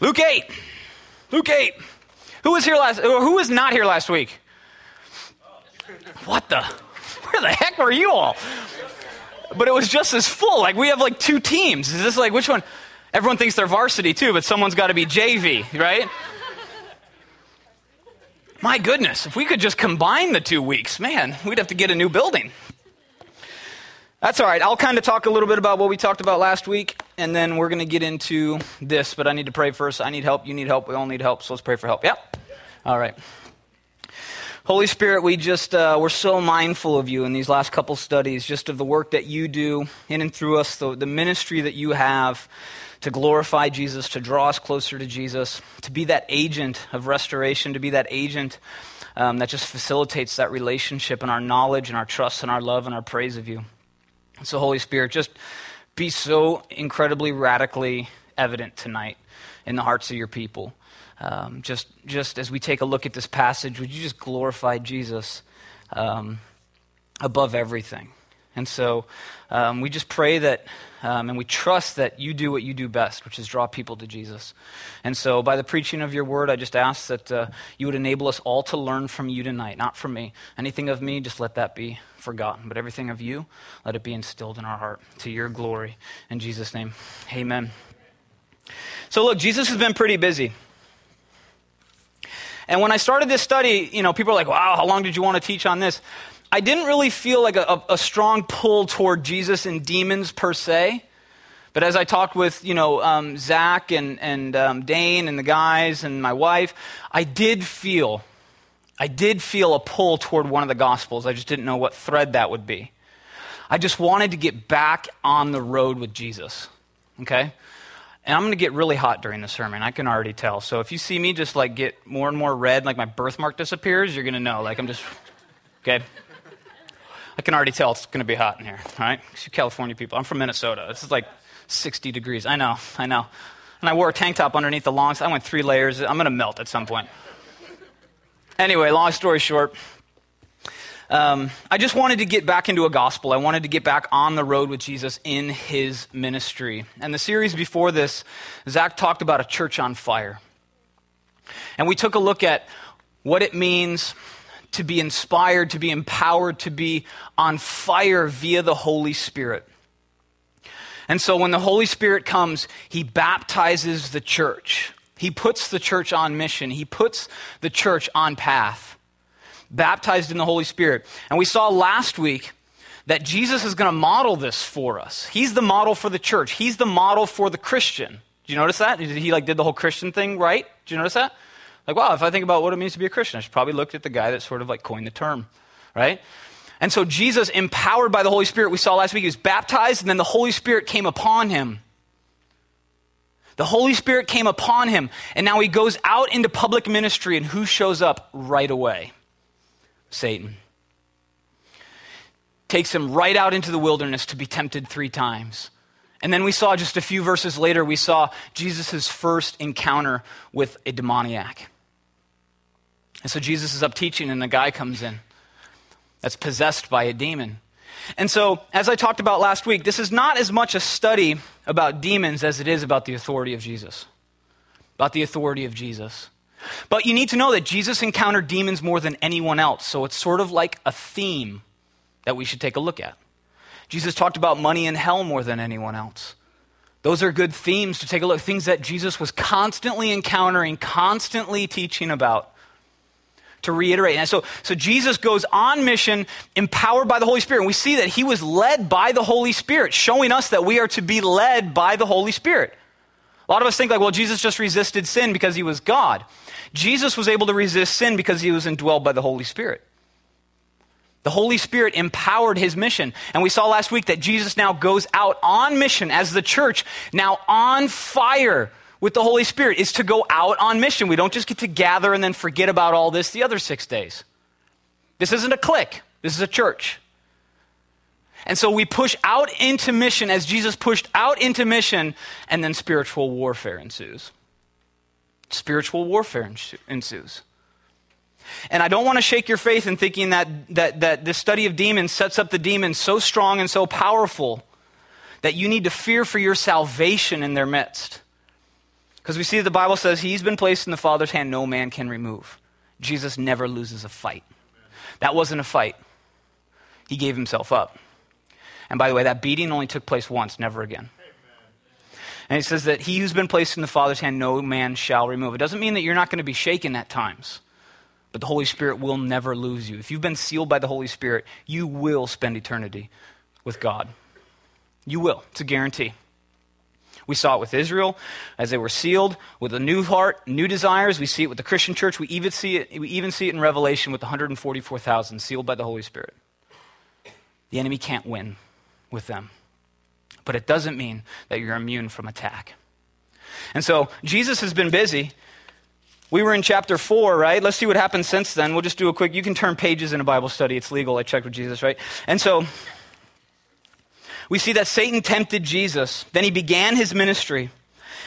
Luke 8. Luke 8. Who was here last who was not here last week? What the? Where the heck were you all? But it was just as full. Like we have like two teams. Is this like which one? Everyone thinks they're varsity too, but someone's got to be JV, right? My goodness, if we could just combine the two weeks, man, we'd have to get a new building. That's all right. I'll kind of talk a little bit about what we talked about last week, and then we're going to get into this. But I need to pray first. I need help. You need help. We all need help. So let's pray for help. Yeah? All right. Holy Spirit, we just, uh, we're so mindful of you in these last couple studies, just of the work that you do in and through us, the, the ministry that you have to glorify Jesus, to draw us closer to Jesus, to be that agent of restoration, to be that agent um, that just facilitates that relationship and our knowledge and our trust and our love and our praise of you. So, Holy Spirit, just be so incredibly radically evident tonight in the hearts of your people. Um, just, just as we take a look at this passage, would you just glorify Jesus um, above everything? And so um, we just pray that, um, and we trust that you do what you do best, which is draw people to Jesus. And so by the preaching of your word, I just ask that uh, you would enable us all to learn from you tonight, not from me. Anything of me, just let that be forgotten. But everything of you, let it be instilled in our heart to your glory. In Jesus' name, amen. So, look, Jesus has been pretty busy. And when I started this study, you know, people are like, wow, how long did you want to teach on this? I didn't really feel like a, a strong pull toward Jesus and demons per se. But as I talked with, you know, um, Zach and, and um, Dane and the guys and my wife, I did feel I did feel a pull toward one of the Gospels. I just didn't know what thread that would be. I just wanted to get back on the road with Jesus. Okay? And I'm going to get really hot during the sermon. I can already tell. So if you see me just like get more and more red, like my birthmark disappears, you're going to know. Like I'm just, okay? I can already tell it's going to be hot in here. All right? You California people. I'm from Minnesota. This is like 60 degrees. I know. I know. And I wore a tank top underneath the longs. I went three layers. I'm going to melt at some point. Anyway, long story short, um, I just wanted to get back into a gospel. I wanted to get back on the road with Jesus in his ministry. And the series before this, Zach talked about a church on fire. And we took a look at what it means to be inspired, to be empowered, to be on fire via the Holy Spirit. And so when the Holy Spirit comes, he baptizes the church. He puts the church on mission, He puts the church on path, baptized in the Holy Spirit. And we saw last week that Jesus is going to model this for us. He's the model for the church, He's the model for the Christian. Did you notice that? He like did the whole Christian thing right? Did you notice that? Like, wow, if I think about what it means to be a Christian, I should probably look at the guy that sort of like coined the term, right? And so Jesus, empowered by the Holy Spirit, we saw last week, he was baptized, and then the Holy Spirit came upon him. The Holy Spirit came upon him, and now he goes out into public ministry, and who shows up right away? Satan. Takes him right out into the wilderness to be tempted three times. And then we saw just a few verses later, we saw Jesus' first encounter with a demoniac. And so Jesus is up teaching, and a guy comes in that's possessed by a demon. And so, as I talked about last week, this is not as much a study about demons as it is about the authority of Jesus. About the authority of Jesus. But you need to know that Jesus encountered demons more than anyone else. So it's sort of like a theme that we should take a look at. Jesus talked about money and hell more than anyone else. Those are good themes to take a look, things that Jesus was constantly encountering, constantly teaching about to reiterate. And so, so Jesus goes on mission empowered by the Holy Spirit. And we see that he was led by the Holy Spirit, showing us that we are to be led by the Holy Spirit. A lot of us think like, well, Jesus just resisted sin because he was God. Jesus was able to resist sin because he was indwelled by the Holy Spirit. The Holy Spirit empowered his mission. And we saw last week that Jesus now goes out on mission as the church, now on fire with the Holy Spirit is to go out on mission. We don't just get to gather and then forget about all this the other six days. This isn't a clique, this is a church. And so we push out into mission as Jesus pushed out into mission, and then spiritual warfare ensues. Spiritual warfare ensues. And I don't want to shake your faith in thinking that, that, that this study of demons sets up the demons so strong and so powerful that you need to fear for your salvation in their midst. Because we see the Bible says he's been placed in the Father's hand, no man can remove. Jesus never loses a fight. That wasn't a fight. He gave himself up. And by the way, that beating only took place once, never again. And he says that he who's been placed in the Father's hand, no man shall remove. It doesn't mean that you're not going to be shaken at times, but the Holy Spirit will never lose you. If you've been sealed by the Holy Spirit, you will spend eternity with God. You will. It's a guarantee. We saw it with Israel as they were sealed with a new heart, new desires. We see it with the Christian church. We even see it, we even see it in Revelation with the 144,000 sealed by the Holy Spirit. The enemy can't win with them. But it doesn't mean that you're immune from attack. And so Jesus has been busy. We were in chapter 4, right? Let's see what happened since then. We'll just do a quick, you can turn pages in a Bible study. It's legal. I checked with Jesus, right? And so we see that Satan tempted Jesus. Then he began his ministry.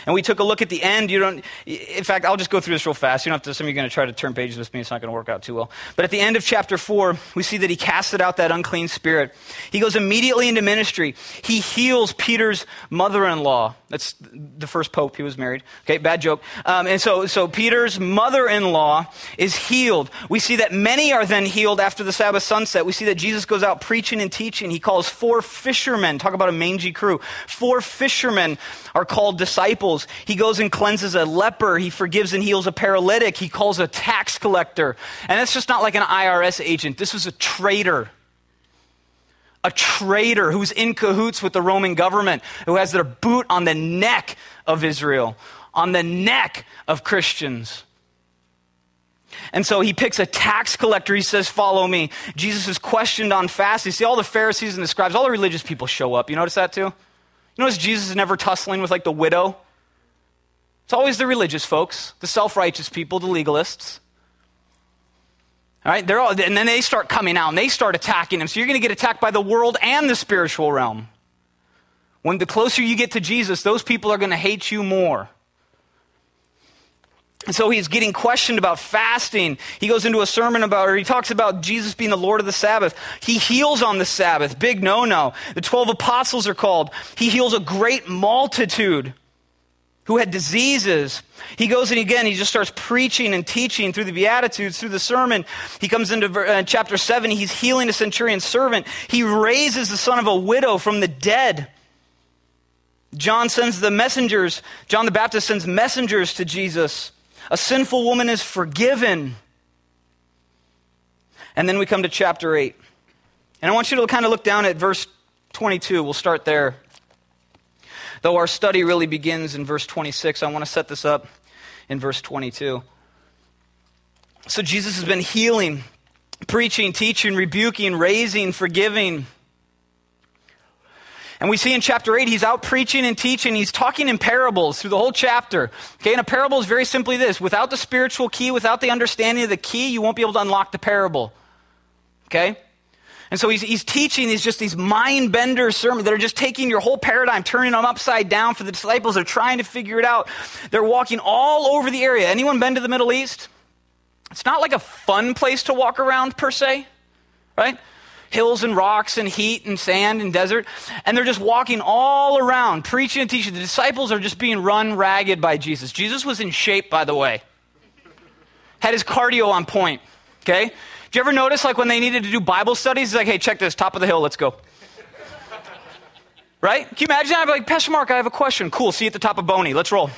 And we took a look at the end. You don't, in fact, I'll just go through this real fast. You don't have to, some of you are going to try to turn pages with me. It's not going to work out too well. But at the end of chapter 4, we see that he casted out that unclean spirit. He goes immediately into ministry. He heals Peter's mother in law. That's the first pope he was married. Okay, bad joke. Um, and so, so Peter's mother in law is healed. We see that many are then healed after the Sabbath sunset. We see that Jesus goes out preaching and teaching. He calls four fishermen. Talk about a mangy crew. Four fishermen are called disciples. He goes and cleanses a leper. He forgives and heals a paralytic. He calls a tax collector. And that's just not like an IRS agent. This was a traitor a traitor who's in cahoots with the Roman government, who has their boot on the neck of Israel, on the neck of Christians. And so he picks a tax collector. He says, Follow me. Jesus is questioned on fast. You see, all the Pharisees and the scribes, all the religious people show up. You notice that too? You notice Jesus is never tussling with like the widow? It's always the religious folks, the self righteous people, the legalists. All right, they're all, and then they start coming out and they start attacking him. So you're going to get attacked by the world and the spiritual realm. When the closer you get to Jesus, those people are going to hate you more. And so he's getting questioned about fasting. He goes into a sermon about, or he talks about Jesus being the Lord of the Sabbath. He heals on the Sabbath. Big no no. The 12 apostles are called. He heals a great multitude who had diseases. He goes and again, he just starts preaching and teaching through the Beatitudes, through the sermon. He comes into uh, chapter 7, he's healing a centurion's servant. He raises the son of a widow from the dead. John sends the messengers, John the Baptist sends messengers to Jesus a sinful woman is forgiven. And then we come to chapter 8. And I want you to kind of look down at verse 22. We'll start there. Though our study really begins in verse 26, I want to set this up in verse 22. So Jesus has been healing, preaching, teaching, rebuking, raising, forgiving. And we see in chapter 8, he's out preaching and teaching. He's talking in parables through the whole chapter. Okay, and a parable is very simply this without the spiritual key, without the understanding of the key, you won't be able to unlock the parable. Okay? And so he's, he's teaching these just these mind bender sermons that are just taking your whole paradigm, turning them upside down for the disciples. They're trying to figure it out. They're walking all over the area. Anyone been to the Middle East? It's not like a fun place to walk around per se, right? hills and rocks and heat and sand and desert. And they're just walking all around, preaching and teaching. The disciples are just being run ragged by Jesus. Jesus was in shape, by the way, had his cardio on point. Okay? Did you ever notice, like, when they needed to do Bible studies, he's like, hey, check this, top of the hill, let's go. right? Can you imagine? I'd be like, Pastor Mark, I have a question. Cool, see you at the top of Boney, let's roll.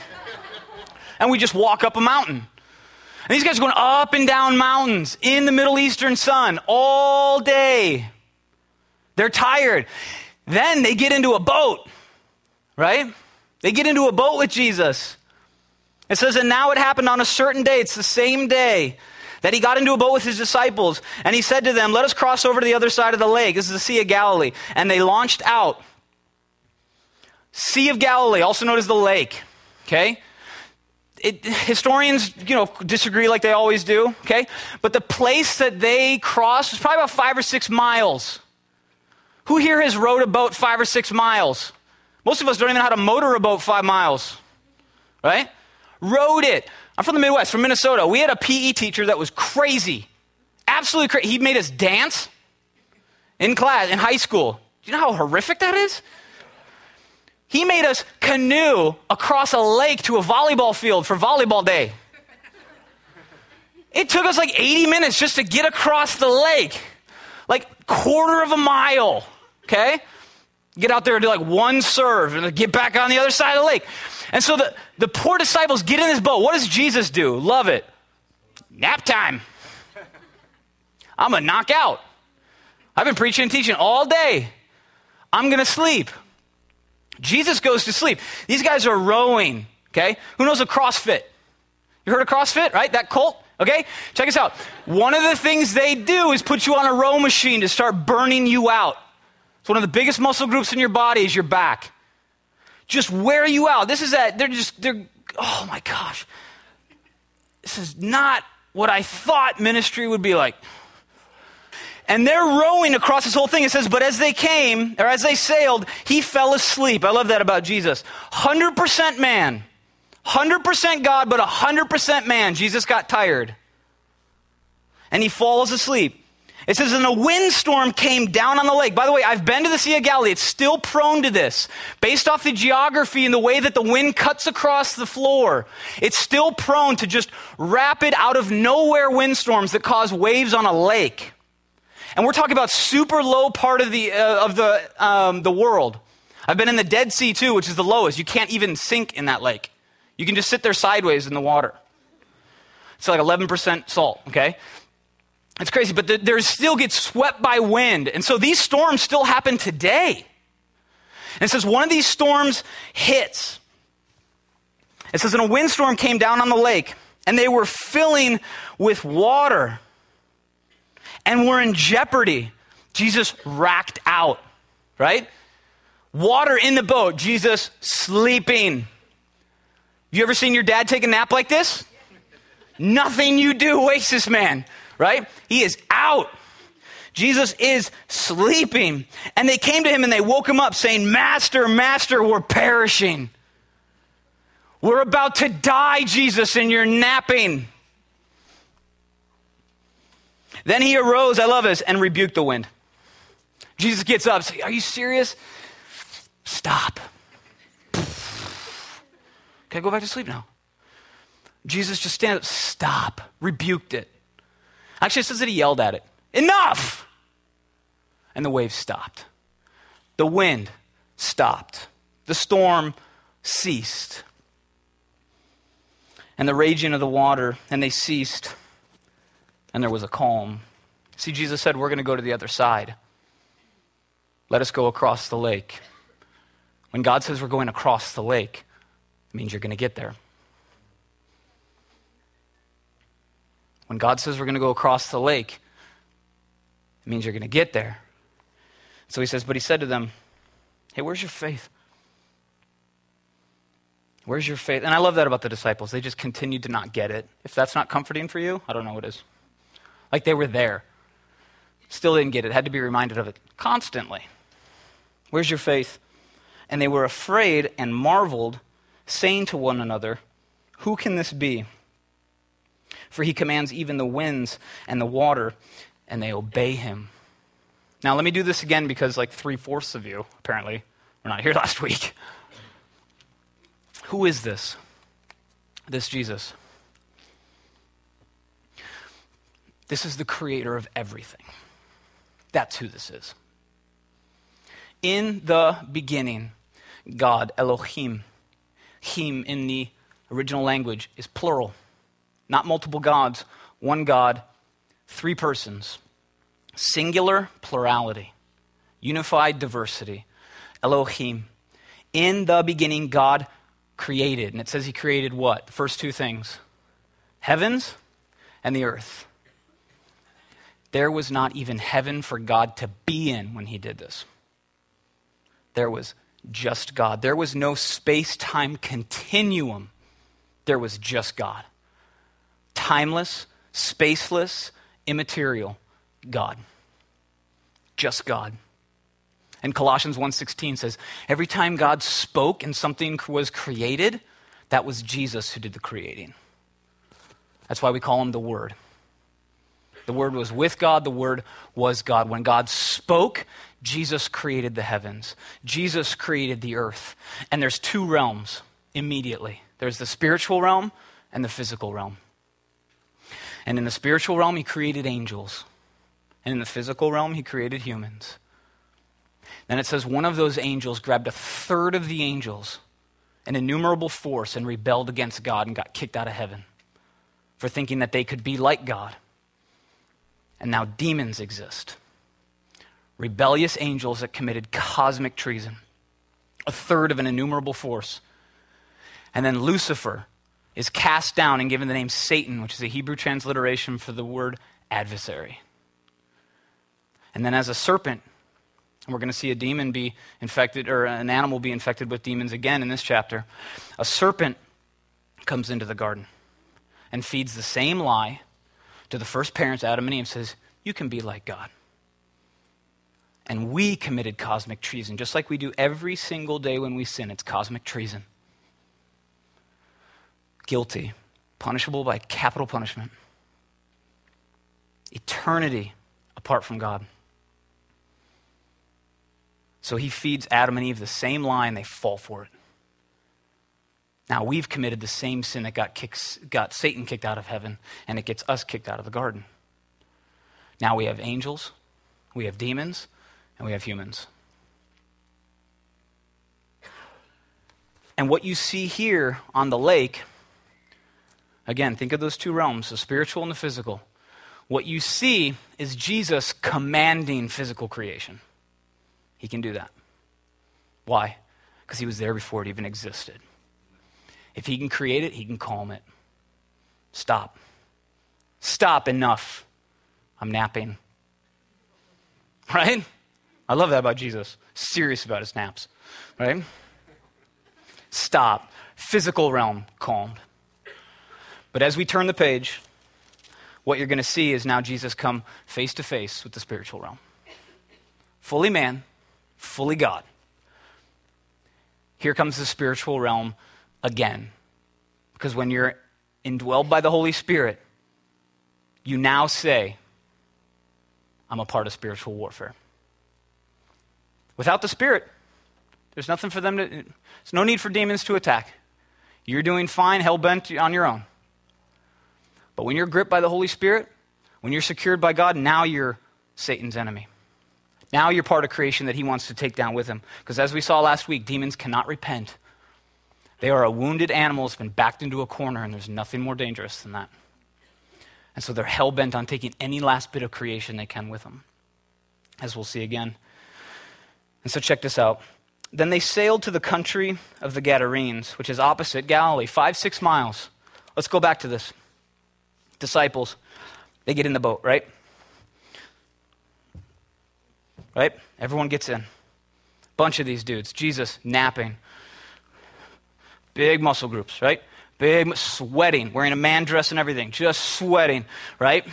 And we just walk up a mountain. And these guys are going up and down mountains in the Middle Eastern sun all day. They're tired. Then they get into a boat, right? They get into a boat with Jesus. It says, and now it happened on a certain day. It's the same day that he got into a boat with his disciples. And he said to them, Let us cross over to the other side of the lake. This is the Sea of Galilee. And they launched out. Sea of Galilee, also known as the lake. Okay? it, historians, you know, disagree like they always do, okay? But the place that they crossed was probably about five or six miles. Who here has rowed a boat five or six miles? Most of us don't even know how to motor a boat five miles, right? Rowed it. I'm from the Midwest, from Minnesota. We had a PE teacher that was crazy. Absolutely crazy. He made us dance in class, in high school. Do you know how horrific that is? He made us canoe across a lake to a volleyball field for volleyball day. It took us like 80 minutes just to get across the lake, like quarter of a mile. Okay, get out there and do like one serve and get back on the other side of the lake. And so the, the poor disciples get in this boat. What does Jesus do? Love it. Nap time. I'm gonna knock out. I've been preaching and teaching all day. I'm gonna sleep. Jesus goes to sleep. These guys are rowing, okay? Who knows a CrossFit? You heard of CrossFit, right? That cult? Okay? Check us out. One of the things they do is put you on a row machine to start burning you out. It's one of the biggest muscle groups in your body is your back. Just wear you out. This is that, they're just, they're, oh my gosh. This is not what I thought ministry would be like. And they're rowing across this whole thing. It says, but as they came, or as they sailed, he fell asleep. I love that about Jesus. 100% man. 100% God, but 100% man. Jesus got tired. And he falls asleep. It says, and a windstorm came down on the lake. By the way, I've been to the Sea of Galilee. It's still prone to this. Based off the geography and the way that the wind cuts across the floor, it's still prone to just rapid, out of nowhere windstorms that cause waves on a lake. And we're talking about super low part of the, uh, of the, um, the world. I've been in the Dead Sea too, which is the lowest. You can't even sink in that lake. You can just sit there sideways in the water. It's like 11% salt, okay? It's crazy, but the, there still gets swept by wind. And so these storms still happen today. And it says one of these storms hits. It says, and a windstorm came down on the lake, and they were filling with water and were in jeopardy. Jesus racked out, right? Water in the boat, Jesus sleeping. You ever seen your dad take a nap like this? Nothing you do wakes this man, right? He is out. Jesus is sleeping. And they came to him and they woke him up saying, Master, Master, we're perishing. We're about to die, Jesus, and you're napping. Then he arose, I love this, and rebuked the wind. Jesus gets up, say, Are you serious? Stop. Can I go back to sleep now? Jesus just stands up, stop, rebuked it. Actually, it says that he yelled at it. Enough! And the waves stopped. The wind stopped. The storm ceased. And the raging of the water, and they ceased. And there was a calm. See, Jesus said, We're going to go to the other side. Let us go across the lake. When God says we're going across the lake, it means you're going to get there. When God says we're going to go across the lake, it means you're going to get there. So he says, But he said to them, Hey, where's your faith? Where's your faith? And I love that about the disciples. They just continued to not get it. If that's not comforting for you, I don't know what is. Like they were there. Still didn't get it. Had to be reminded of it constantly. Where's your faith? And they were afraid and marveled saying to one another, Who can this be? For he commands even the winds and the water, and they obey him. Now, let me do this again because, like, three fourths of you, apparently, were not here last week. Who is this? This Jesus. This is the creator of everything. That's who this is. In the beginning, God, Elohim, him in the original language is plural, not multiple gods, one God, three persons, singular plurality, unified diversity, Elohim. In the beginning, God created. And it says he created what? The first two things heavens and the earth. There was not even heaven for God to be in when he did this. There was just God. There was no space time continuum, there was just God. Timeless, spaceless, immaterial God. Just God. And Colossians 1:16 says, every time God spoke and something was created, that was Jesus who did the creating. That's why we call him the Word. The Word was with God, the Word was God. When God spoke, Jesus created the heavens, Jesus created the earth. And there's two realms immediately there's the spiritual realm and the physical realm. And in the spiritual realm, He created angels. And in the physical realm, He created humans. Then it says one of those angels grabbed a third of the angels, an innumerable force, and rebelled against God and got kicked out of heaven for thinking that they could be like God. And now demons exist rebellious angels that committed cosmic treason, a third of an innumerable force. And then Lucifer is cast down and given the name Satan, which is a Hebrew transliteration for the word adversary. And then as a serpent, we're going to see a demon be infected, or an animal be infected with demons again in this chapter. A serpent comes into the garden and feeds the same lie to the first parents, Adam and Eve, says, You can be like God. And we committed cosmic treason, just like we do every single day when we sin. It's cosmic treason. Guilty, punishable by capital punishment. Eternity apart from God. So he feeds Adam and Eve the same lie, and they fall for it. Now we've committed the same sin that got, kicks, got Satan kicked out of heaven, and it gets us kicked out of the garden. Now we have angels, we have demons, and we have humans. And what you see here on the lake, again, think of those two realms, the spiritual and the physical. What you see is Jesus commanding physical creation. He can do that. Why? Because he was there before it even existed. If he can create it, he can calm it. Stop. Stop, enough. I'm napping. Right? I love that about Jesus. Serious about his naps. Right? Stop. Physical realm calmed. But as we turn the page, what you're going to see is now Jesus come face to face with the spiritual realm. Fully man, fully God. Here comes the spiritual realm again. Because when you're indwelled by the Holy Spirit, you now say, I'm a part of spiritual warfare. Without the Spirit, there's nothing for them to, there's no need for demons to attack. You're doing fine, hell bent on your own. But when you're gripped by the Holy Spirit, when you're secured by God, now you're Satan's enemy. Now you're part of creation that he wants to take down with him. Because as we saw last week, demons cannot repent. They are a wounded animal that's been backed into a corner, and there's nothing more dangerous than that. And so they're hell bent on taking any last bit of creation they can with them, as we'll see again. And so check this out. Then they sailed to the country of the Gadarenes, which is opposite Galilee, five, six miles. Let's go back to this. Disciples, they get in the boat, right? Right? Everyone gets in. Bunch of these dudes. Jesus napping. Big muscle groups, right? Big sweating, wearing a man dress and everything, just sweating, right?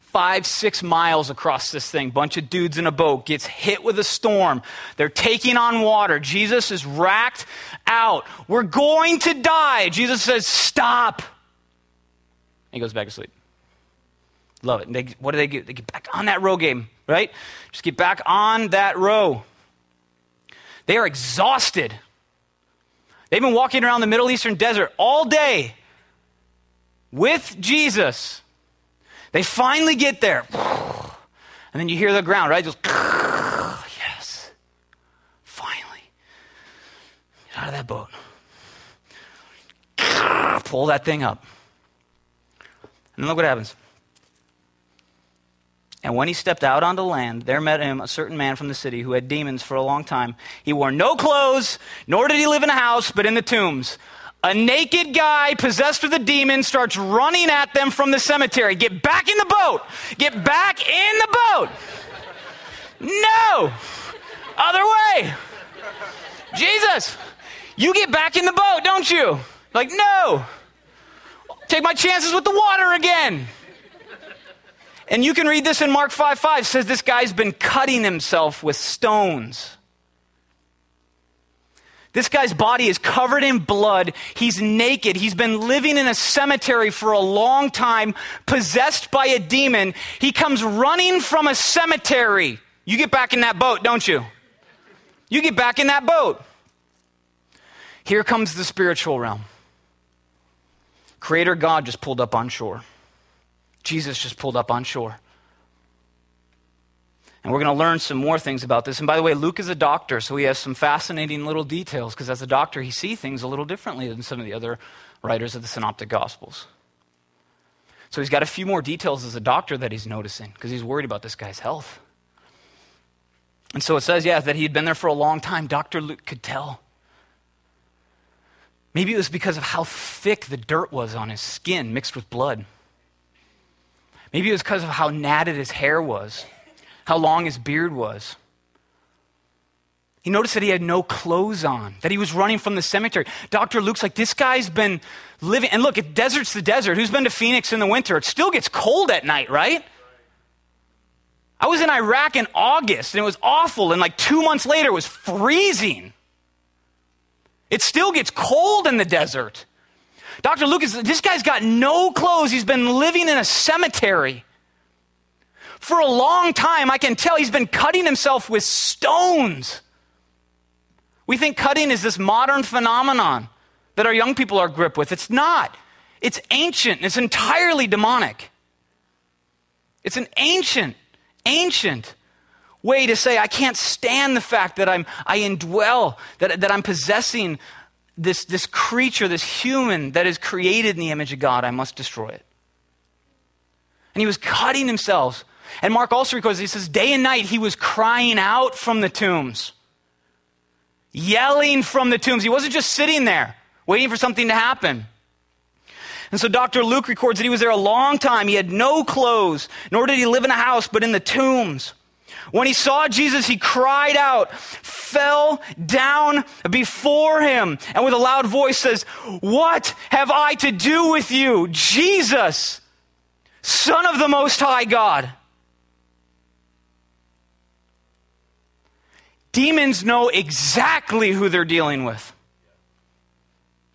Five, six miles across this thing. Bunch of dudes in a boat gets hit with a storm. They're taking on water. Jesus is racked out. We're going to die. Jesus says, Stop. He goes back to sleep. Love it. They, what do they get? They get back on that row game, right? Just get back on that row. They are exhausted. They've been walking around the Middle Eastern desert all day with Jesus. They finally get there. And then you hear the ground, right? Just, yes. Finally. Get out of that boat. Pull that thing up. And look what happens. And when he stepped out onto land, there met him a certain man from the city who had demons for a long time. He wore no clothes, nor did he live in a house, but in the tombs. A naked guy possessed with a demon starts running at them from the cemetery. Get back in the boat! Get back in the boat! No! Other way! Jesus! You get back in the boat, don't you? Like, no! Take my chances with the water again! And you can read this in Mark 5 5 says this guy's been cutting himself with stones. This guy's body is covered in blood. He's naked. He's been living in a cemetery for a long time, possessed by a demon. He comes running from a cemetery. You get back in that boat, don't you? You get back in that boat. Here comes the spiritual realm. Creator God just pulled up on shore. Jesus just pulled up on shore. And we're going to learn some more things about this. And by the way, Luke is a doctor, so he has some fascinating little details because as a doctor, he sees things a little differently than some of the other writers of the Synoptic Gospels. So he's got a few more details as a doctor that he's noticing because he's worried about this guy's health. And so it says, yeah, that he had been there for a long time. Dr. Luke could tell. Maybe it was because of how thick the dirt was on his skin mixed with blood. Maybe it was because of how natted his hair was how long his beard was. He noticed that he had no clothes on, that he was running from the cemetery. Dr. Luke's like, this guy's been living. And look, if desert's the desert. Who's been to Phoenix in the winter? It still gets cold at night, right? I was in Iraq in August and it was awful. And like two months later, it was freezing. It still gets cold in the desert. Dr. Lucas, this guy's got no clothes. He's been living in a cemetery. For a long time, I can tell he's been cutting himself with stones. We think cutting is this modern phenomenon that our young people are gripped with. It's not. It's ancient. It's entirely demonic. It's an ancient, ancient way to say, I can't stand the fact that I'm, I indwell, that, that I'm possessing this, this creature, this human that is created in the image of God. I must destroy it. And he was cutting himself and Mark also records, he says, day and night he was crying out from the tombs, yelling from the tombs. He wasn't just sitting there waiting for something to happen. And so Dr. Luke records that he was there a long time. He had no clothes, nor did he live in a house, but in the tombs. When he saw Jesus, he cried out, fell down before him, and with a loud voice says, What have I to do with you, Jesus, Son of the Most High God? Demons know exactly who they're dealing with.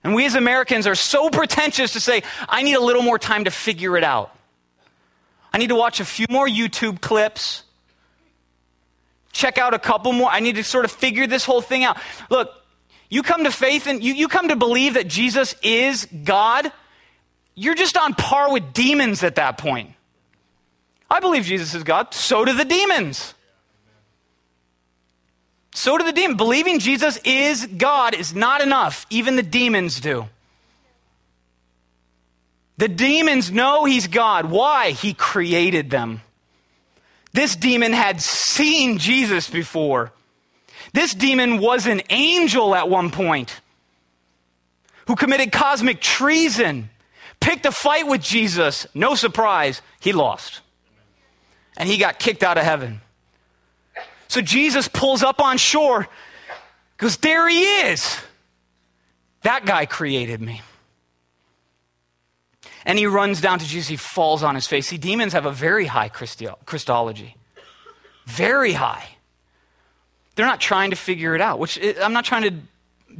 And we as Americans are so pretentious to say, I need a little more time to figure it out. I need to watch a few more YouTube clips, check out a couple more. I need to sort of figure this whole thing out. Look, you come to faith and you, you come to believe that Jesus is God, you're just on par with demons at that point. I believe Jesus is God, so do the demons. So do the demons. Believing Jesus is God is not enough. Even the demons do. The demons know he's God. Why? He created them. This demon had seen Jesus before. This demon was an angel at one point who committed cosmic treason, picked a fight with Jesus. No surprise, he lost. And he got kicked out of heaven. So Jesus pulls up on shore, goes, There he is. That guy created me. And he runs down to Jesus. He falls on his face. See, demons have a very high Christology. Very high. They're not trying to figure it out, which I'm not trying to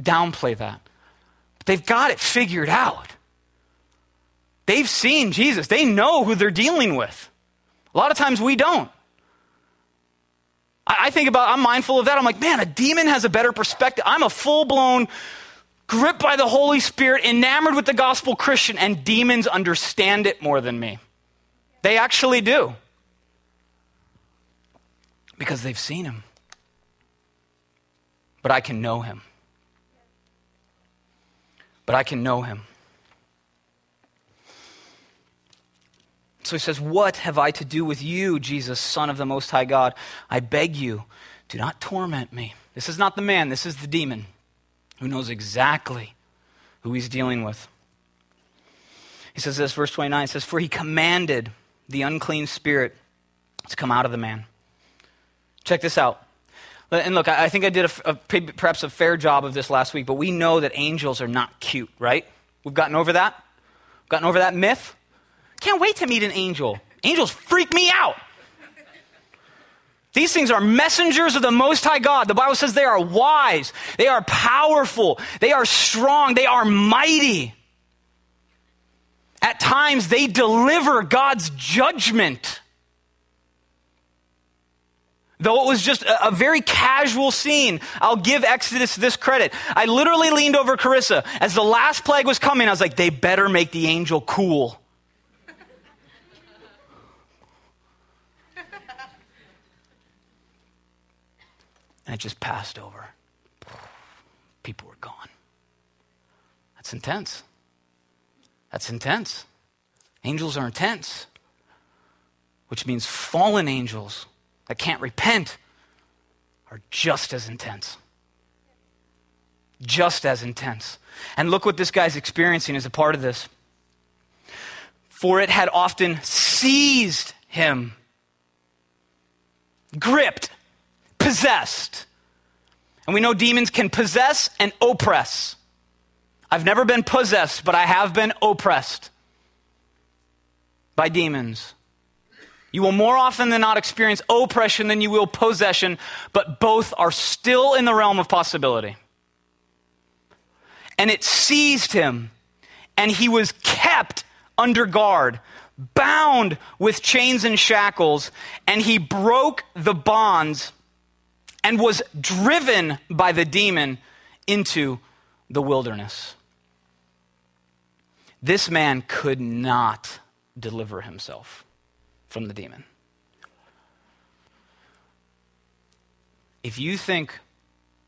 downplay that. But they've got it figured out. They've seen Jesus, they know who they're dealing with. A lot of times we don't. I think about, I'm mindful of that. I'm like, man, a demon has a better perspective. I'm a full blown, gripped by the Holy Spirit, enamored with the gospel Christian, and demons understand it more than me. They actually do. Because they've seen him. But I can know him. But I can know him. So he says, What have I to do with you, Jesus, Son of the Most High God? I beg you, do not torment me. This is not the man, this is the demon who knows exactly who he's dealing with. He says this, verse 29 says, For he commanded the unclean spirit to come out of the man. Check this out. And look, I think I did a, a, perhaps a fair job of this last week, but we know that angels are not cute, right? We've gotten over that? Gotten over that myth? Can't wait to meet an angel. Angels freak me out. These things are messengers of the Most High God. The Bible says they are wise, they are powerful, they are strong, they are mighty. At times, they deliver God's judgment. Though it was just a, a, very casual scene, I'll give Exodus this credit. I literally leaned over Carissa. As the last plague was coming, I was like, they better make the angel cool. And it just passed over. People were gone. That's intense. That's intense. Angels are intense, which means fallen angels that can't repent are just as intense. Just as intense. And look what this guy's experiencing as a part of this. For it had often seized him, gripped, possessed. And we know demons can possess and oppress. I've never been possessed, but I have been oppressed by demons. You will more often than not experience oppression than you will possession, but both are still in the realm of possibility. And it seized him, and he was kept under guard, bound with chains and shackles, and he broke the bonds and was driven by the demon into the wilderness. This man could not deliver himself from the demon. If you think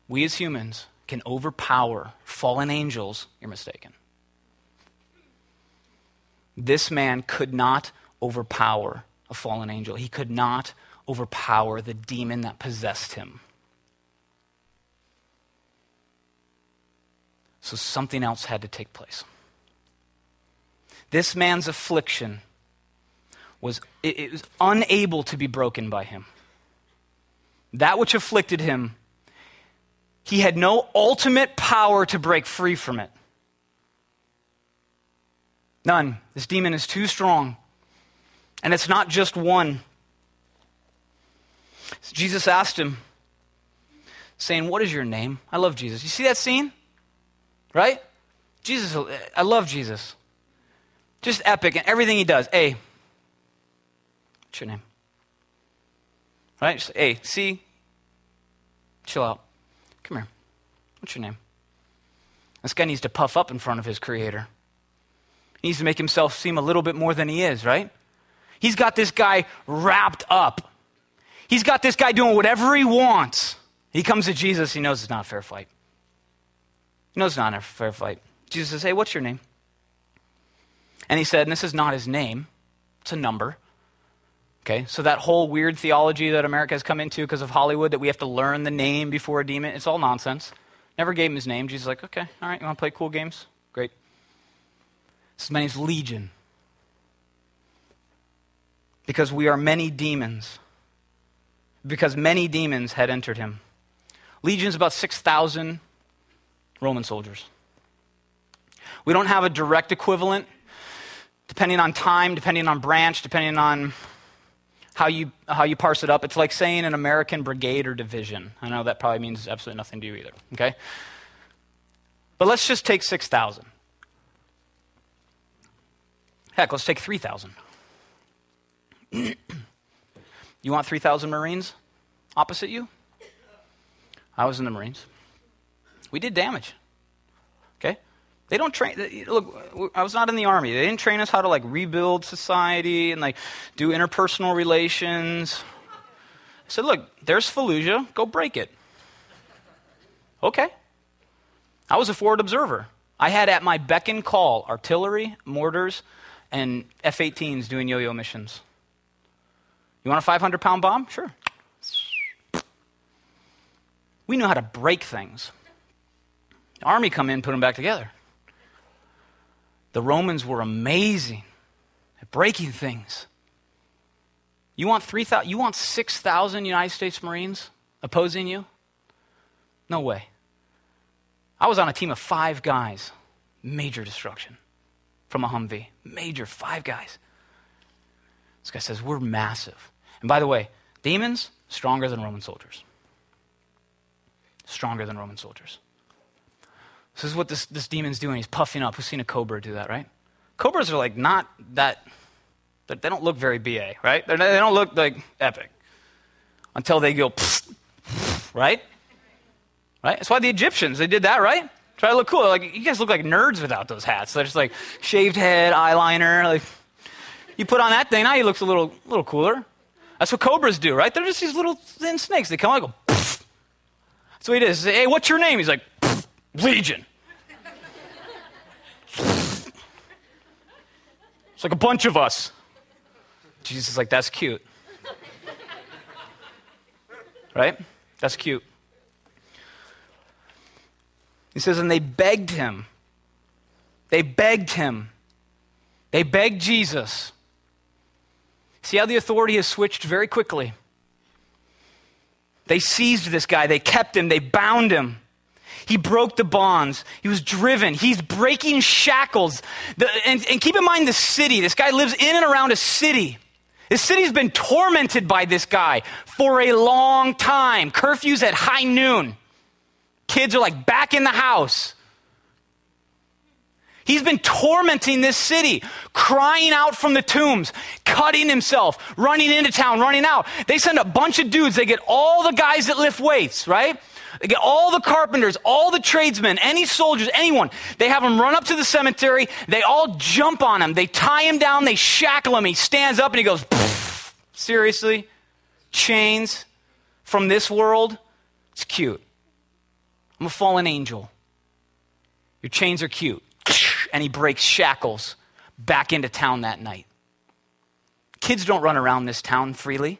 we as humans can overpower fallen angels, you're mistaken. This man could not overpower a fallen angel. He could not overpower the demon that possessed him. So something else had to take place. This man's affliction was, it, it was unable to be broken by him. That which afflicted him, he had no ultimate power to break free from it. None. This demon is too strong. And it's not just one. So Jesus asked him, saying, What is your name? I love Jesus. You see that scene? Right? Jesus, I love Jesus. Just epic and everything he does. A, What's your name? Right? Just, hey, see? Chill out. Come here. What's your name? This guy needs to puff up in front of his creator. He needs to make himself seem a little bit more than he is, right? He's got this guy wrapped up. He's got this guy doing whatever he wants. He comes to Jesus, he knows it's not a fair fight. Knows it's not a fair fight. Jesus says, Hey, what's your name? And he said, and this is not his name, it's a number. Okay, so that whole weird theology that America has come into because of Hollywood that we have to learn the name before a demon, it's all nonsense. Never gave him his name. Jesus is like, okay, all right, you want to play cool games? Great. His name's Legion. Because we are many demons. Because many demons had entered him. Legion's about 6,000 Roman soldiers. We don't have a direct equivalent, depending on time, depending on branch, depending on how you, how you parse it up. It's like saying an American brigade or division. I know that probably means absolutely nothing to you either, okay? But let's just take 6,000. Heck, let's take 3,000. you want 3,000 Marines opposite you? I was in the Marines. We did damage. Okay? They don't train. Look, I was not in the army. They didn't train us how to like rebuild society and like do interpersonal relations. I said, look, there's Fallujah. Go break it. Okay. I was a forward observer. I had at my beck and call artillery, mortars, and F 18s doing yo yo missions. You want a 500 pound bomb? Sure. We knew how to break things. Army come in, put them back together. The Romans were amazing at breaking things. You want 3,000 you want 6,000 United States Marines opposing you? No way. I was on a team of 5 guys. Major destruction from a Humvee. Major 5 guys. This guy says, "We're massive." And by the way, demons, stronger than Roman soldiers. Stronger than Roman soldiers. This is what this, this demon's doing. He's puffing up. Who's seen a cobra do that, right? Cobras are like not that, they don't look very BA, right? They're, they don't look like epic until they go, right? Right? That's why the Egyptians, they did that, right? Try to look cool. Like, you guys look like nerds without those hats. They're just like shaved head, eyeliner. Like, you put on that thing, now he looks a little, little cooler. That's what cobras do, right? They're just these little thin snakes. They come out and go, Pff. That's what he does. Hey, what's your name? He's like, Legion. it's like a bunch of us. Jesus is like, that's cute. Right? That's cute. He says, and they begged him. They begged him. They begged Jesus. See how the authority has switched very quickly. They seized this guy, they kept him, they bound him. He broke the bonds. He was driven. He's breaking shackles. The, and, and keep in mind the city. This guy lives in and around a city. The city's been tormented by this guy for a long time. Curfews at high noon. Kids are like back in the house. He's been tormenting this city, crying out from the tombs, cutting himself, running into town, running out. They send a bunch of dudes. They get all the guys that lift weights, right? They get all the carpenters, all the tradesmen, any soldiers, anyone. They have him run up to the cemetery. They all jump on him. They tie him down. They shackle him. He stands up and he goes, Seriously? Chains from this world? It's cute. I'm a fallen angel. Your chains are cute. And he breaks shackles back into town that night. Kids don't run around this town freely,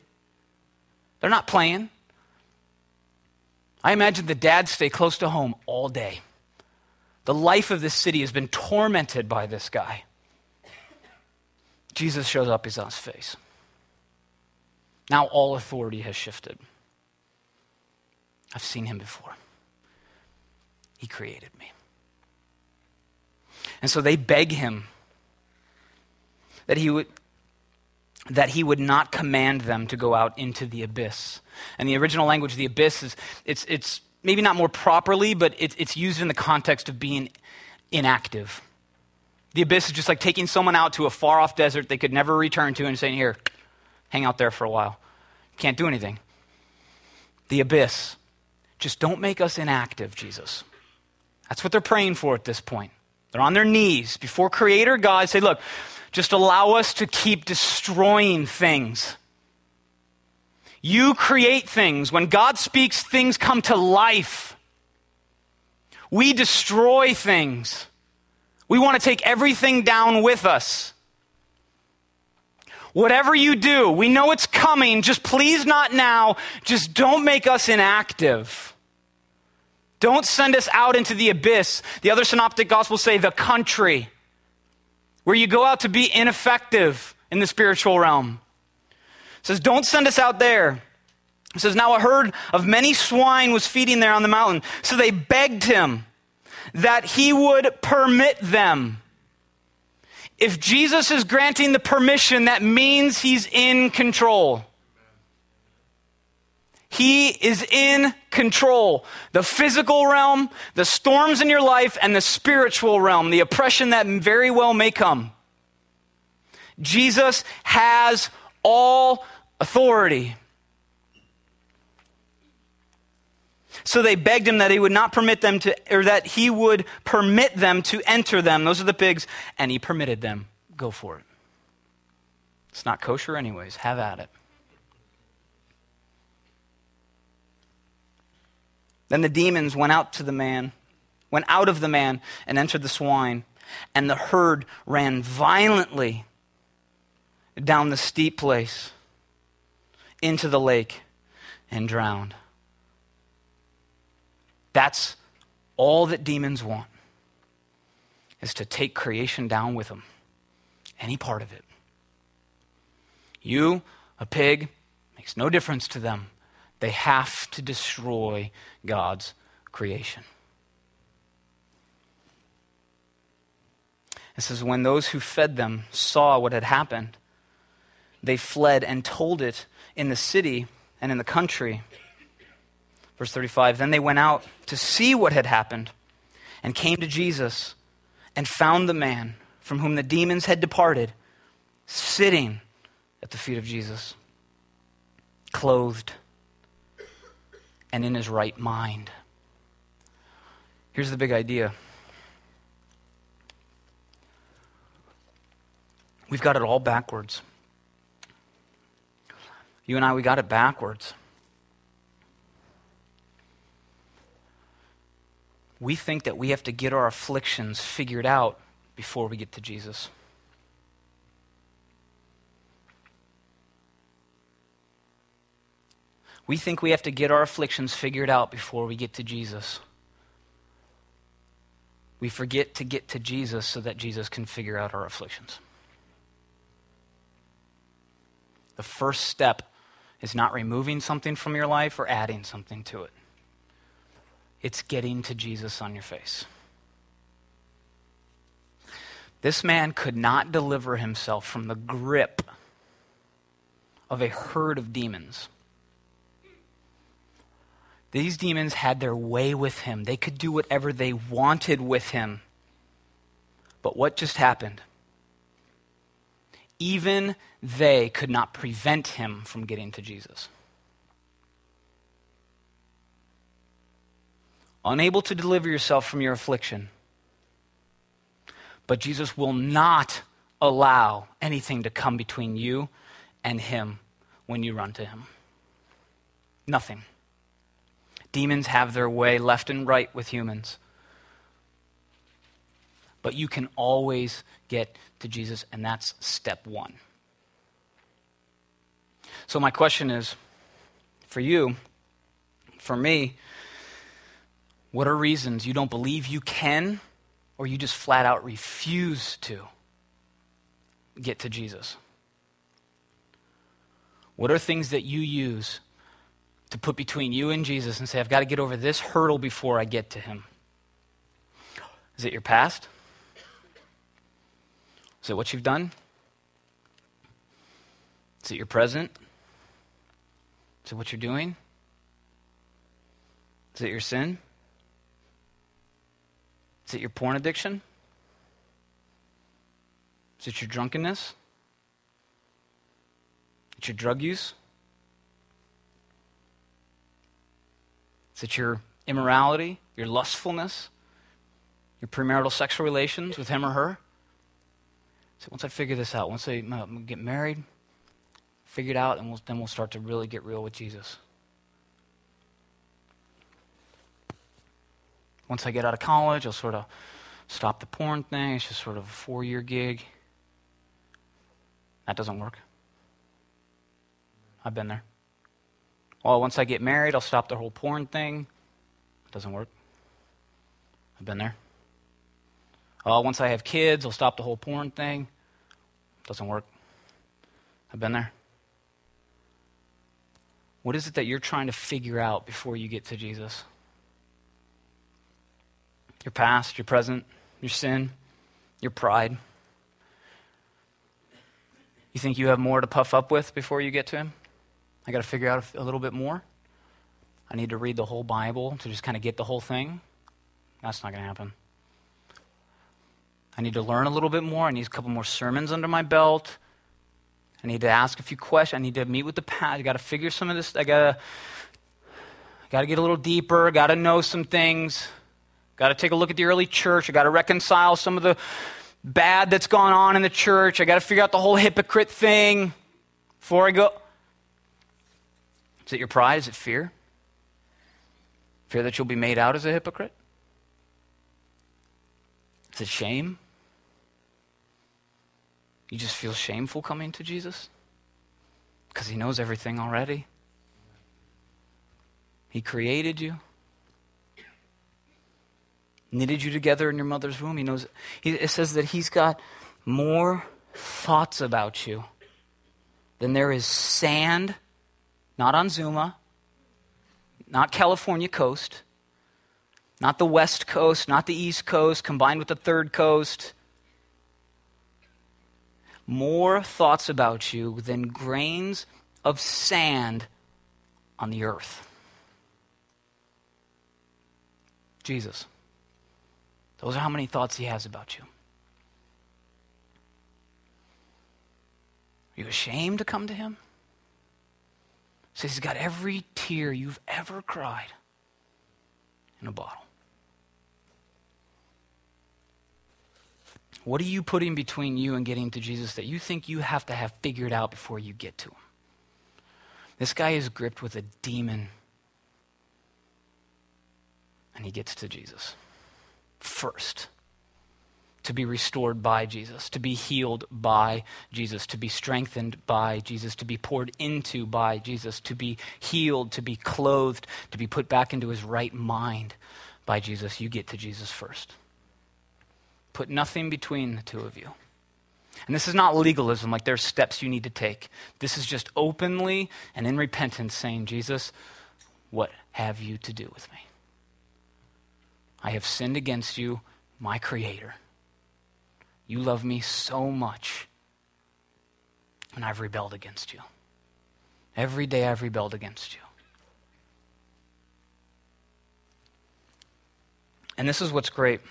they're not playing. I imagine the dads stay close to home all day. The life of this city has been tormented by this guy. Jesus shows up, he's on his face. Now all authority has shifted. I've seen him before. He created me. And so they beg him that he would that he would not command them to go out into the abyss. And the original language, of the abyss, is it's, it's maybe not more properly, but it's, it's used in the context of being inactive. The abyss is just like taking someone out to a far off desert they could never return to and saying, Here, hang out there for a while. Can't do anything. The abyss. Just don't make us inactive, Jesus. That's what they're praying for at this point. They're on their knees before Creator God. Say, look, just allow us to keep destroying things. You create things. When God speaks, things come to life. We destroy things. We want to take everything down with us. Whatever you do, we know it's coming. Just please not now. Just don't make us inactive. Don't send us out into the abyss. The other synoptic gospels say the country, where you go out to be ineffective in the spiritual realm. It says, Don't send us out there. It says, Now a herd of many swine was feeding there on the mountain. So they begged him that he would permit them. If Jesus is granting the permission, that means he's in control. He is in control. The physical realm, the storms in your life, and the spiritual realm, the oppression that very well may come. Jesus has all authority. So they begged him that he would not permit them to, or that he would permit them to enter them. Those are the pigs. And he permitted them. Go for it. It's not kosher, anyways. Have at it. Then the demons went out to the man, went out of the man and entered the swine, and the herd ran violently down the steep place into the lake and drowned. That's all that demons want is to take creation down with them. Any part of it. You, a pig, makes no difference to them. They have to destroy God's creation. It says, When those who fed them saw what had happened, they fled and told it in the city and in the country. Verse 35 Then they went out to see what had happened and came to Jesus and found the man from whom the demons had departed sitting at the feet of Jesus, clothed and in his right mind. Here's the big idea. We've got it all backwards. You and I, we got it backwards. We think that we have to get our afflictions figured out before we get to Jesus. We think we have to get our afflictions figured out before we get to Jesus. We forget to get to Jesus so that Jesus can figure out our afflictions. The first step is not removing something from your life or adding something to it. It's getting to Jesus on your face. This man could not deliver himself from the grip of a herd of demons. These demons had their way with him. They could do whatever they wanted with him. But what just happened? even they could not prevent him from getting to Jesus. Unable to deliver yourself from your affliction. But Jesus will not allow anything to come between you and him when you run to him. Nothing. Demons have their way left and right with humans. But you can always get to Jesus, and that's step one. So, my question is for you, for me, what are reasons you don't believe you can, or you just flat out refuse to get to Jesus? What are things that you use to put between you and Jesus and say, I've got to get over this hurdle before I get to him? Is it your past? Is it what you've done? Is it your present? Is it what you're doing? Is it your sin? Is it your porn addiction? Is it your drunkenness? Is it your drug use? Is it your immorality, your lustfulness, your premarital sexual relations with him or her? So once I figure this out, once I uh, get married, figure it out, and we'll, then we'll start to really get real with Jesus. Once I get out of college, I'll sort of stop the porn thing. It's just sort of a four year gig. That doesn't work. I've been there. Well, once I get married, I'll stop the whole porn thing. It doesn't work. I've been there. Oh, once I have kids, I'll stop the whole porn thing. It Doesn't work. I've been there. What is it that you're trying to figure out before you get to Jesus? Your past, your present, your sin, your pride. You think you have more to puff up with before you get to Him? I got to figure out a little bit more. I need to read the whole Bible to just kind of get the whole thing. That's not going to happen. I need to learn a little bit more. I need a couple more sermons under my belt. I need to ask a few questions. I need to meet with the pastor. I got to figure some of this. I got to got to get a little deeper. Got to know some things. Got to take a look at the early church. I got to reconcile some of the bad that's gone on in the church. I got to figure out the whole hypocrite thing before I go. Is it your pride? Is it fear? Fear that you'll be made out as a hypocrite? Is it shame? You just feel shameful coming to Jesus? Because He knows everything already. He created you, knitted you together in your mother's womb. He knows. He, it says that He's got more thoughts about you than there is sand, not on Zuma, not California coast, not the West Coast, not the East Coast, combined with the Third Coast more thoughts about you than grains of sand on the earth. Jesus. Those are how many thoughts he has about you. Are you ashamed to come to him? Says he's got every tear you've ever cried in a bottle. What are you putting between you and getting to Jesus that you think you have to have figured out before you get to him? This guy is gripped with a demon, and he gets to Jesus first. To be restored by Jesus, to be healed by Jesus, to be strengthened by Jesus, to be poured into by Jesus, to be healed, to be clothed, to be put back into his right mind by Jesus. You get to Jesus first. Put nothing between the two of you. And this is not legalism, like there's steps you need to take. This is just openly and in repentance saying, Jesus, what have you to do with me? I have sinned against you, my Creator. You love me so much, and I've rebelled against you. Every day I've rebelled against you. And this is what's great.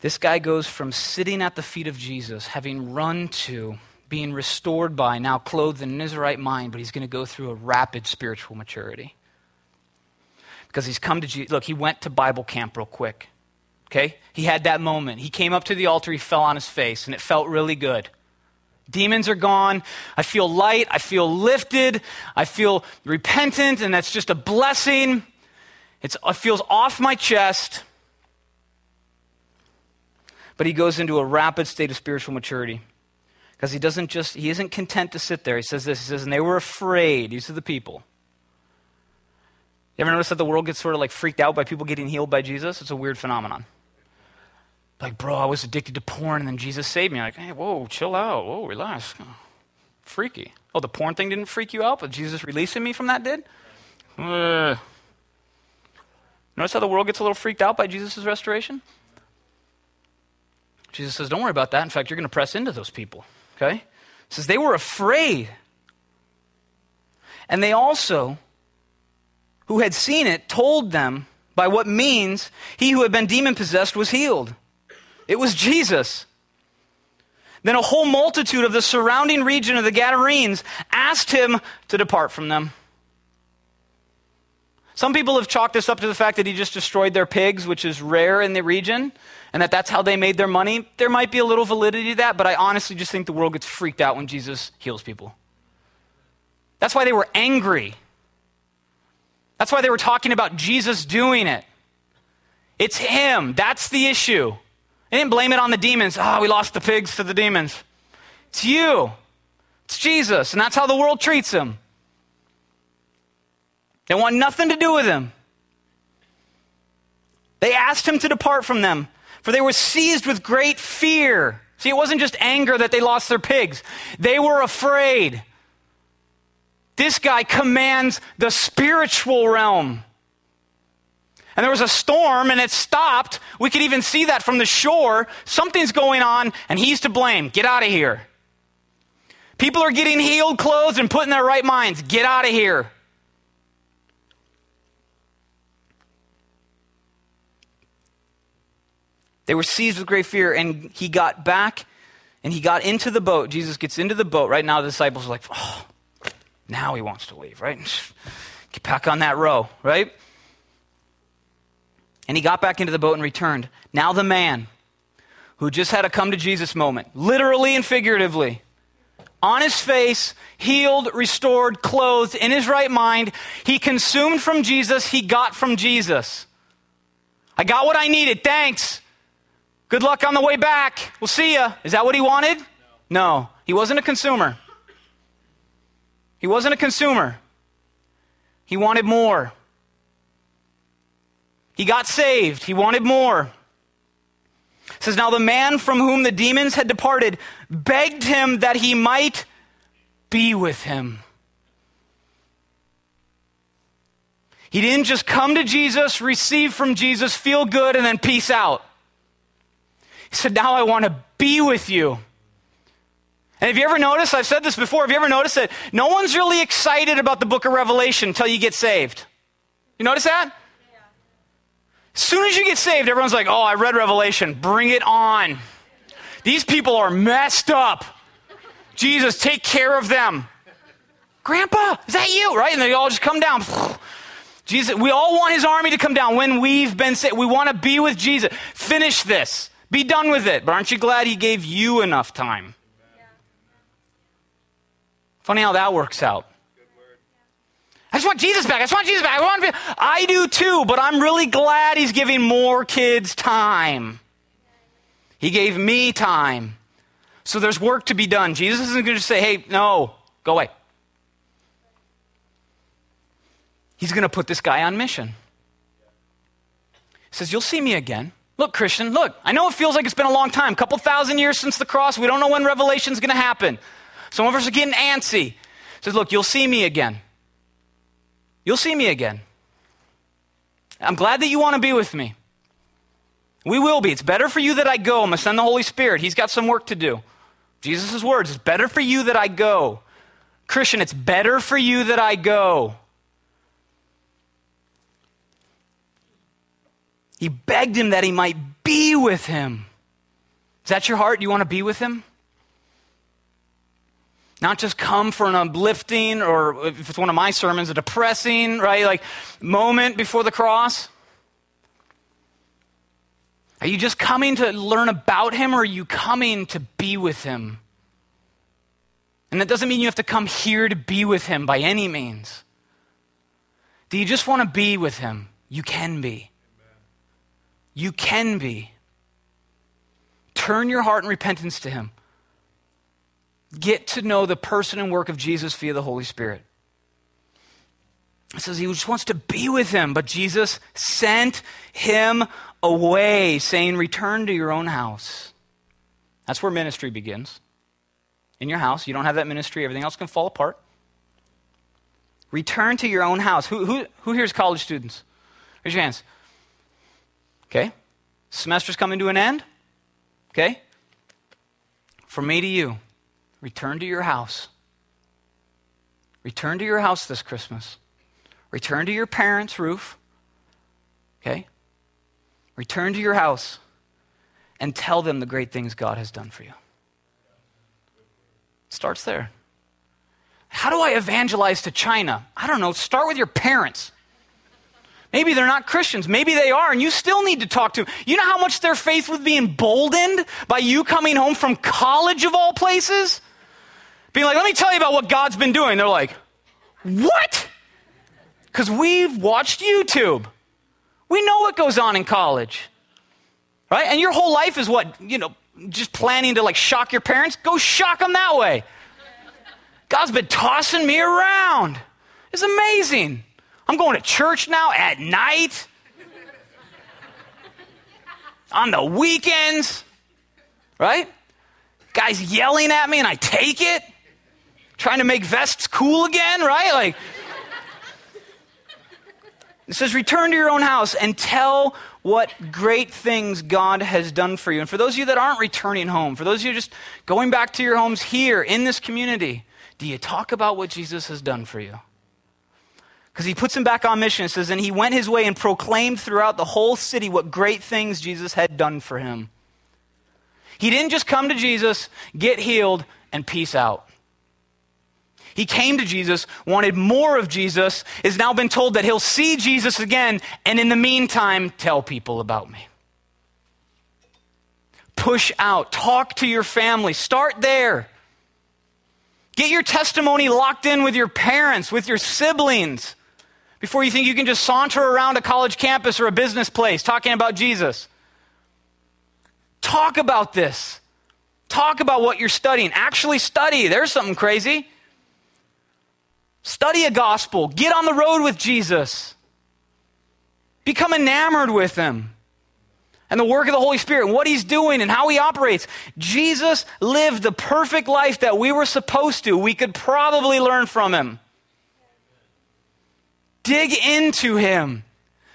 This guy goes from sitting at the feet of Jesus, having run to, being restored by, now clothed in his right mind, but he's going to go through a rapid spiritual maturity. Because he's come to Jesus. Look, he went to Bible camp real quick. Okay? He had that moment. He came up to the altar, he fell on his face, and it felt really good. Demons are gone. I feel light. I feel lifted. I feel repentant, and that's just a blessing. It's, it feels off my chest but he goes into a rapid state of spiritual maturity because he doesn't just he isn't content to sit there he says this he says and they were afraid these are the people you ever notice that the world gets sort of like freaked out by people getting healed by jesus it's a weird phenomenon like bro i was addicted to porn and then jesus saved me like hey whoa chill out whoa relax freaky oh the porn thing didn't freak you out but jesus releasing me from that did uh. notice how the world gets a little freaked out by jesus' restoration Jesus says, Don't worry about that. In fact, you're going to press into those people. Okay? He says, They were afraid. And they also, who had seen it, told them by what means he who had been demon possessed was healed. It was Jesus. Then a whole multitude of the surrounding region of the Gadarenes asked him to depart from them. Some people have chalked this up to the fact that he just destroyed their pigs, which is rare in the region and that that's how they made their money, there might be a little validity to that, but I honestly just think the world gets freaked out when Jesus heals people. That's why they were angry. That's why they were talking about Jesus doing it. It's him. That's the issue. They didn't blame it on the demons. Ah, oh, we lost the pigs to the demons. It's you. It's Jesus. And that's how the world treats him. They want nothing to do with him. They asked him to depart from them for they were seized with great fear. See, it wasn't just anger that they lost their pigs, they were afraid. This guy commands the spiritual realm. And there was a storm and it stopped. We could even see that from the shore. Something's going on and he's to blame. Get out of here. People are getting healed, clothed, and put in their right minds. Get out of here. They were seized with great fear, and he got back and he got into the boat. Jesus gets into the boat. Right now, the disciples are like, oh, now he wants to leave, right? Get back on that row, right? And he got back into the boat and returned. Now, the man who just had a come to Jesus moment, literally and figuratively, on his face, healed, restored, clothed, in his right mind, he consumed from Jesus, he got from Jesus. I got what I needed, thanks. Good luck on the way back. We'll see you. Is that what he wanted? No. no. He wasn't a consumer. He wasn't a consumer. He wanted more. He got saved. He wanted more. It says, Now the man from whom the demons had departed begged him that he might be with him. He didn't just come to Jesus, receive from Jesus, feel good, and then peace out. He said, Now I want to be with you. And have you ever noticed, I've said this before, have you ever noticed that no one's really excited about the book of Revelation until you get saved? You notice that? Soon as you get saved, everyone's like, oh, I read Revelation. Bring it on. These people are messed up. Jesus, take care of them. Grandpa, is that you? Right? And they all just come down. Jesus, we all want his army to come down when we've been saved. We want to be with Jesus. Finish this. Be done with it. But aren't you glad he gave you enough time? Funny how that works out. I just want Jesus back. I just want Jesus back. I, want I do too, but I'm really glad he's giving more kids time. He gave me time. So there's work to be done. Jesus isn't going to say, hey, no, go away. He's going to put this guy on mission. He says, You'll see me again. Look, Christian, look, I know it feels like it's been a long time, a couple thousand years since the cross. We don't know when Revelation's going to happen. Some of us are getting antsy. He says, Look, you'll see me again. You'll see me again. I'm glad that you want to be with me. We will be. It's better for you that I go. I'm going to send the Holy Spirit. He's got some work to do. Jesus' words it's better for you that I go. Christian, it's better for you that I go. He begged him that he might be with him. Is that your heart? Do you want to be with him? Not just come for an uplifting, or if it's one of my sermons, a depressing, right, like moment before the cross. Are you just coming to learn about him, or are you coming to be with him? And that doesn't mean you have to come here to be with him by any means. Do you just want to be with him? You can be. You can be. Turn your heart in repentance to him get to know the person and work of Jesus via the Holy Spirit. It says he just wants to be with him, but Jesus sent him away, saying, Return to your own house. That's where ministry begins. In your house, you don't have that ministry, everything else can fall apart. Return to your own house. Who, who, who here is college students? Raise your hands. Okay. Semester's coming to an end. Okay. From me to you. Return to your house. Return to your house this Christmas. Return to your parents' roof. Okay? Return to your house and tell them the great things God has done for you. It starts there. How do I evangelize to China? I don't know. Start with your parents. Maybe they're not Christians. Maybe they are, and you still need to talk to them. You know how much their faith would be emboldened by you coming home from college of all places? Being like, let me tell you about what God's been doing. They're like, what? Because we've watched YouTube. We know what goes on in college. Right? And your whole life is what, you know, just planning to like shock your parents? Go shock them that way. God's been tossing me around. It's amazing. I'm going to church now at night, on the weekends, right? Guys yelling at me and I take it trying to make vests cool again, right? Like, it says, return to your own house and tell what great things God has done for you. And for those of you that aren't returning home, for those of you just going back to your homes here in this community, do you talk about what Jesus has done for you? Because he puts him back on mission. It says, and he went his way and proclaimed throughout the whole city what great things Jesus had done for him. He didn't just come to Jesus, get healed, and peace out. He came to Jesus, wanted more of Jesus, has now been told that he'll see Jesus again, and in the meantime, tell people about me. Push out, talk to your family, start there. Get your testimony locked in with your parents, with your siblings, before you think you can just saunter around a college campus or a business place talking about Jesus. Talk about this. Talk about what you're studying. Actually, study. There's something crazy. Study a gospel. Get on the road with Jesus. Become enamored with him and the work of the Holy Spirit and what he's doing and how he operates. Jesus lived the perfect life that we were supposed to. We could probably learn from him. Dig into him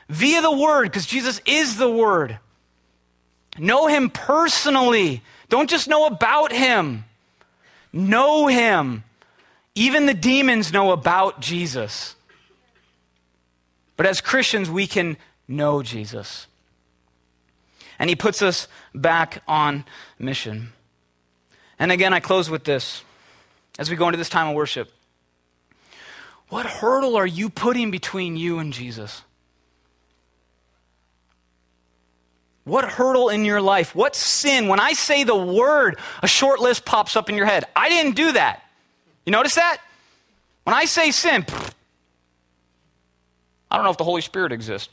via the word, because Jesus is the word. Know him personally. Don't just know about him. know him. Even the demons know about Jesus. But as Christians, we can know Jesus. And he puts us back on mission. And again, I close with this as we go into this time of worship. What hurdle are you putting between you and Jesus? What hurdle in your life? What sin? When I say the word, a short list pops up in your head. I didn't do that. You notice that? When I say sin, I don't know if the Holy Spirit exists.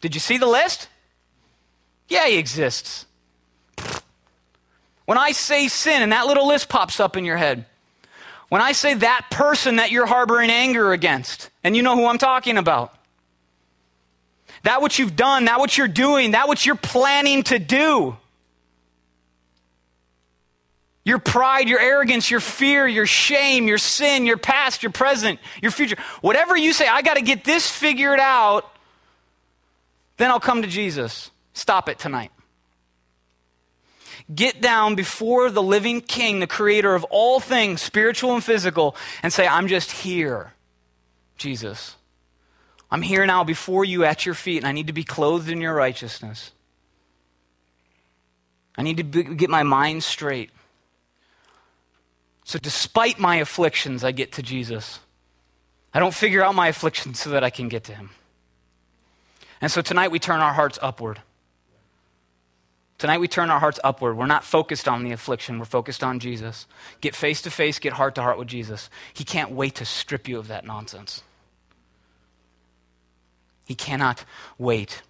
Did you see the list? Yeah, he exists. When I say sin and that little list pops up in your head, when I say that person that you're harboring anger against, and you know who I'm talking about, that what you've done, that what you're doing, that what you're planning to do, your pride, your arrogance, your fear, your shame, your sin, your past, your present, your future, whatever you say, I got to get this figured out, then I'll come to Jesus. Stop it tonight. Get down before the living King, the creator of all things, spiritual and physical, and say, I'm just here, Jesus. I'm here now before you at your feet, and I need to be clothed in your righteousness. I need to be, get my mind straight. So, despite my afflictions, I get to Jesus. I don't figure out my afflictions so that I can get to him. And so tonight we turn our hearts upward. Tonight we turn our hearts upward. We're not focused on the affliction, we're focused on Jesus. Get face to face, get heart to heart with Jesus. He can't wait to strip you of that nonsense. He cannot wait.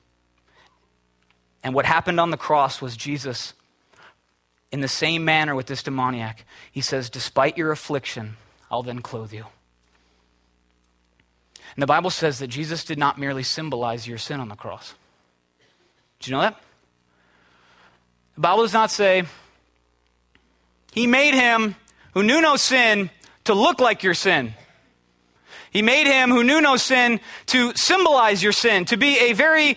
And what happened on the cross was Jesus, in the same manner with this demoniac, he says, Despite your affliction, I'll then clothe you. And the Bible says that Jesus did not merely symbolize your sin on the cross. Do you know that? The Bible does not say, He made him who knew no sin to look like your sin. He made him who knew no sin to symbolize your sin, to be a very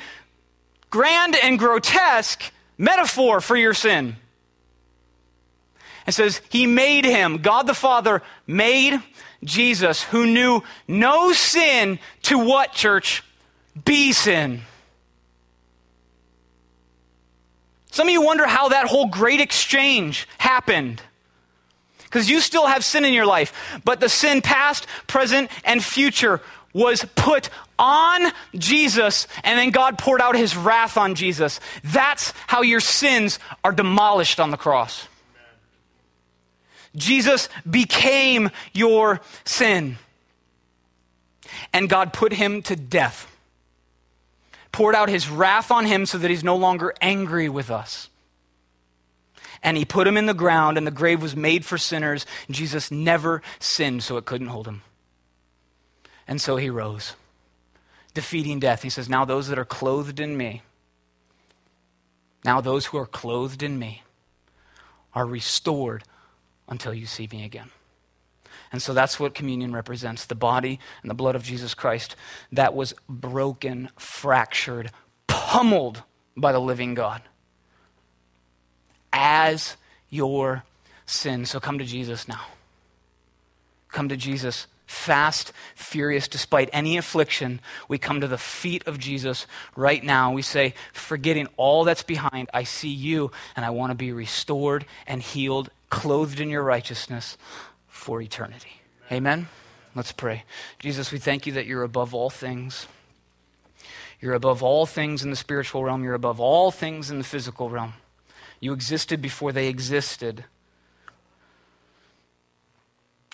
grand and grotesque metaphor for your sin. It says, He made him, God the Father made Jesus, who knew no sin, to what, church? Be sin. Some of you wonder how that whole great exchange happened. Because you still have sin in your life, but the sin past, present, and future was put on Jesus, and then God poured out his wrath on Jesus. That's how your sins are demolished on the cross. Jesus became your sin. And God put him to death poured out his wrath on him so that he's no longer angry with us. And he put him in the ground, and the grave was made for sinners. Jesus never sinned, so it couldn't hold him. And so he rose, defeating death. He says, Now those that are clothed in me, now those who are clothed in me, are restored until you see me again. And so that's what communion represents the body and the blood of Jesus Christ that was broken, fractured, pummeled by the living God as your sin. So come to Jesus now. Come to Jesus fast, furious, despite any affliction, we come to the feet of Jesus right now. We say, forgetting all that's behind, I see you, and I want to be restored and healed, clothed in your righteousness for eternity. Amen? Let's pray. Jesus, we thank you that you're above all things. You're above all things in the spiritual realm. You're above all things in the physical realm. You existed before they existed.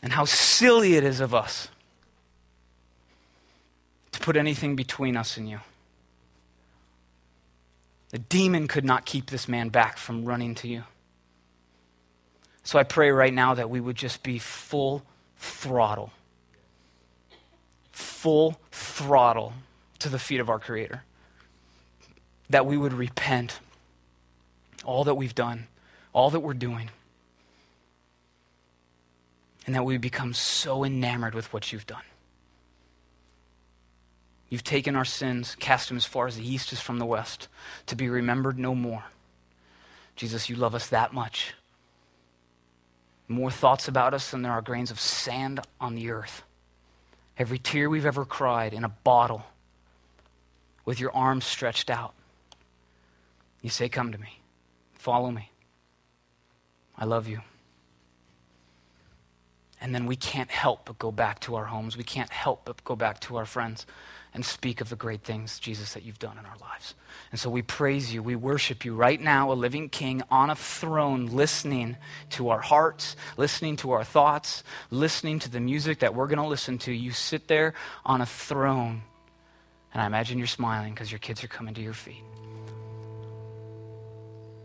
And how silly it is of us to put anything between us and you. The demon could not keep this man back from running to you. So I pray right now that we would just be full throttle. Full throttle to the feet of our Creator. That we would repent all that we've done, all that we're doing, and that we become so enamored with what you've done. You've taken our sins, cast them as far as the east is from the west, to be remembered no more. Jesus, you love us that much more thoughts about us than there are grains of sand on the earth. Every tear we've ever cried in a bottle with your arms stretched out. You say, Come to me, follow me. I love you. And then we can't help but go back to our homes. We can't help but go back to our friends and speak of the great things, Jesus, that you've done in our lives. And so we praise you. We worship you right now, a living king on a throne, listening to our hearts, listening to our thoughts, listening to the music that we're going to listen to. You sit there on a throne, and I imagine you're smiling because your kids are coming to your feet.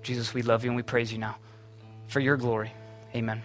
Jesus, we love you and we praise you now for your glory. Amen.